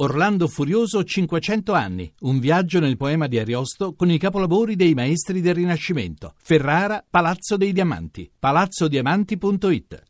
Orlando Furioso 500 anni, un viaggio nel poema di Ariosto con i capolavori dei maestri del Rinascimento. Ferrara, Palazzo dei Diamanti, palazzodiamanti.it.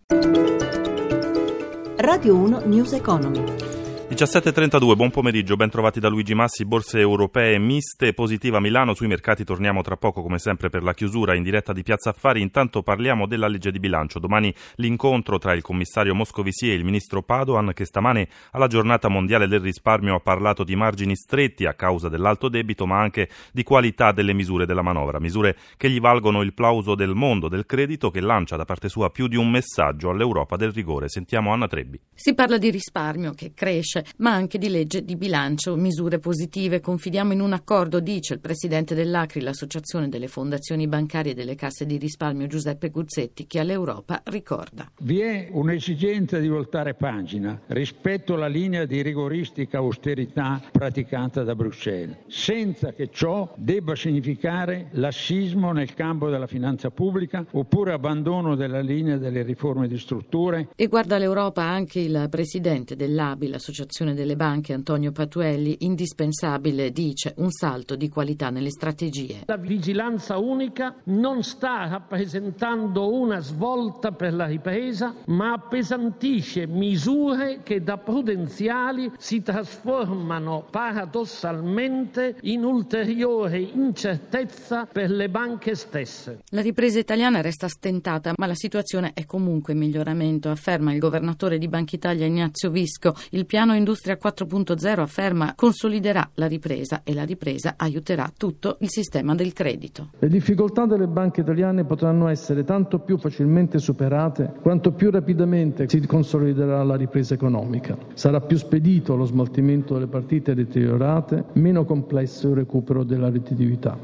Radio 1 News Economy. 17.32, buon pomeriggio, ben trovati da Luigi Massi, borse europee miste, positiva Milano, sui mercati torniamo tra poco come sempre per la chiusura in diretta di Piazza Affari, intanto parliamo della legge di bilancio, domani l'incontro tra il commissario Moscovici e il ministro Padoan che stamane alla giornata mondiale del risparmio ha parlato di margini stretti a causa dell'alto debito ma anche di qualità delle misure della manovra, misure che gli valgono il plauso del mondo del credito che lancia da parte sua più di un messaggio all'Europa del rigore. Sentiamo Anna Trebbi. Si parla di risparmio che cresce ma anche di legge di bilancio, misure positive. Confidiamo in un accordo, dice il presidente dell'Acri, l'associazione delle fondazioni bancarie e delle casse di risparmio Giuseppe Guzzetti, che all'Europa ricorda. Vi è un'esigenza di voltare pagina rispetto alla linea di rigoristica austerità praticata da Bruxelles, senza che ciò debba significare lassismo nel campo della finanza pubblica oppure abbandono della linea delle riforme di strutture. E guarda l'Europa anche il presidente dell'ABI, l'associazione dell'Associazione delle Banche Antonio Patuelli, indispensabile, dice, un salto di qualità nelle strategie. La vigilanza unica non sta rappresentando una svolta per la ripresa, ma appesantisce misure che da prudenziali si trasformano paradossalmente in ulteriore incertezza per le banche stesse. La ripresa italiana resta stentata, ma la situazione è comunque in miglioramento, afferma il governatore di Banca Italia Ignazio Visco. Il piano Industria 4.0 afferma consoliderà la ripresa e la ripresa aiuterà tutto il sistema del credito. Le difficoltà delle banche italiane potranno essere tanto più facilmente superate quanto più rapidamente si consoliderà la ripresa economica. Sarà più spedito lo smaltimento delle partite deteriorate, meno complesso il recupero della redditività.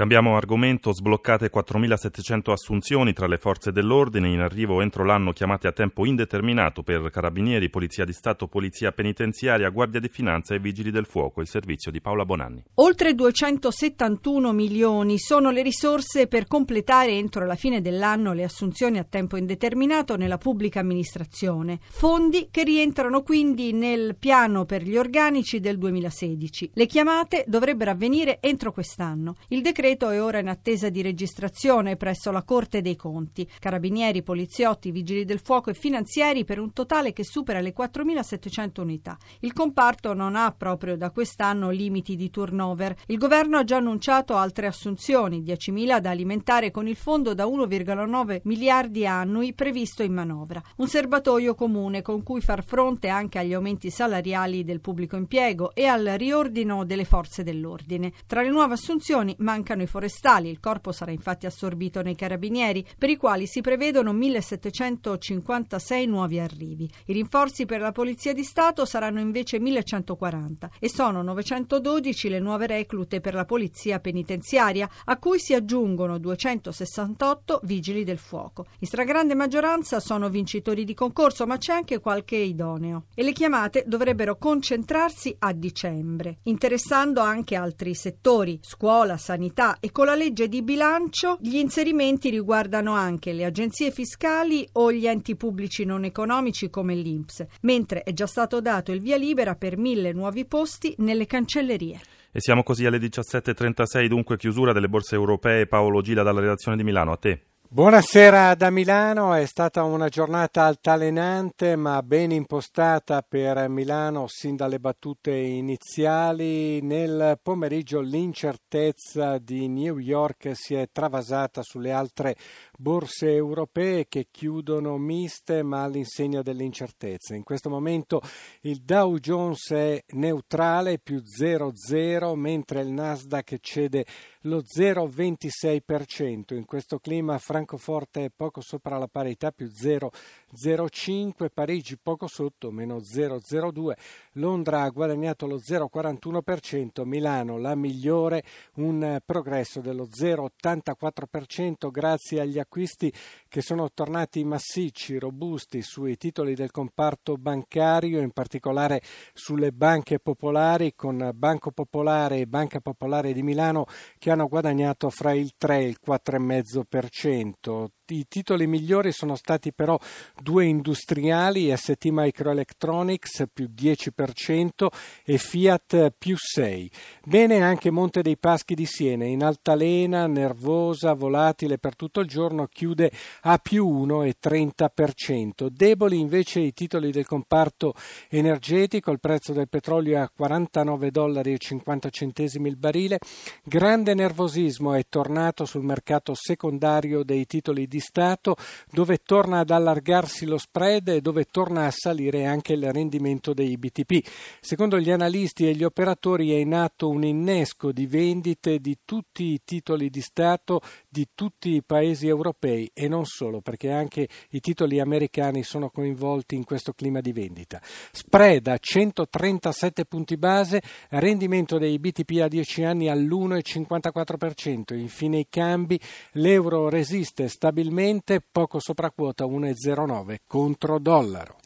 Cambiamo argomento, sbloccate 4.700 assunzioni tra le forze dell'ordine, in arrivo entro l'anno chiamate a tempo indeterminato per carabinieri, polizia di Stato, polizia penitenziaria, guardia di finanza e vigili del fuoco, il servizio di Paola Bonanni. Oltre 271 milioni sono le risorse per completare entro la fine dell'anno le assunzioni a tempo indeterminato nella pubblica amministrazione, fondi che rientrano quindi nel piano per gli organici del 2016. Le chiamate dovrebbero avvenire entro quest'anno. Il decreto decreto è ora in attesa di registrazione presso la Corte dei Conti. Carabinieri, poliziotti, vigili del fuoco e finanzieri per un totale che supera le 4.700 unità. Il comparto non ha proprio da quest'anno limiti di turnover. Il governo ha già annunciato altre assunzioni, 10.000 da alimentare con il fondo da 1,9 miliardi annui previsto in manovra. Un serbatoio comune con cui far fronte anche agli aumenti salariali del pubblico impiego e al riordino delle forze dell'ordine. Tra le nuove assunzioni mancano i forestali. Il corpo sarà infatti assorbito nei carabinieri, per i quali si prevedono 1756 nuovi arrivi. I rinforzi per la Polizia di Stato saranno invece 1140 e sono 912 le nuove reclute per la Polizia penitenziaria, a cui si aggiungono 268 vigili del fuoco. In stragrande maggioranza sono vincitori di concorso, ma c'è anche qualche idoneo. E le chiamate dovrebbero concentrarsi a dicembre, interessando anche altri settori, scuola, sanità, e con la legge di bilancio gli inserimenti riguardano anche le agenzie fiscali o gli enti pubblici non economici come l'INPS, mentre è già stato dato il via libera per mille nuovi posti nelle cancellerie. E siamo così alle 17.36, dunque chiusura delle borse europee. Paolo Gila dalla redazione di Milano, a te. Buonasera da Milano, è stata una giornata altalenante ma ben impostata per Milano sin dalle battute iniziali. Nel pomeriggio l'incertezza di New York si è travasata sulle altre borse europee che chiudono miste ma all'insegna dell'incertezza. In questo momento il Dow Jones è neutrale più 0,0 mentre il Nasdaq cede lo 0,26%. In questo clima Francoforte poco sopra la parità più 0,05, Parigi poco sotto meno 0,02, Londra ha guadagnato lo 0,41%, Milano la migliore, un progresso dello 0,84% grazie agli acquisti che sono tornati massicci, robusti sui titoli del comparto bancario, in particolare sulle banche popolari con Banco Popolare e Banca Popolare di Milano che hanno guadagnato fra il 3 e il 4,5%. I titoli migliori sono stati però due industriali, ST Microelectronics più 10% e Fiat più 6. Bene anche Monte dei Paschi di Siena, in altalena, nervosa, volatile per tutto il giorno, chiude a più 1,30%. Deboli invece i titoli del comparto energetico, il prezzo del petrolio è a 49 dollari 50 centesimi il barile. Grande nervosismo è tornato sul mercato secondario dei titoli di Stato, dove torna ad allargarsi lo spread e dove torna a salire anche il rendimento dei BTP. Secondo gli analisti e gli operatori è in atto un innesco di vendite di tutti i titoli di Stato di tutti i paesi europei e non solo, perché anche i titoli americani sono coinvolti in questo clima di vendita. Spread a 137 punti base, rendimento dei BTP a 10 anni all'1,54%. Infine i cambi, l'euro resiste stabilmente poco sopra quota 1,09 contro dollaro.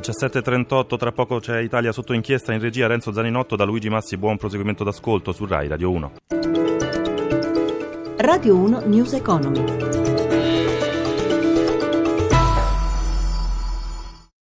17.38, tra poco c'è Italia sotto inchiesta in regia Renzo Zaninotto da Luigi Massi, buon proseguimento d'ascolto su RAI Radio 1. Radio 1 News Economy.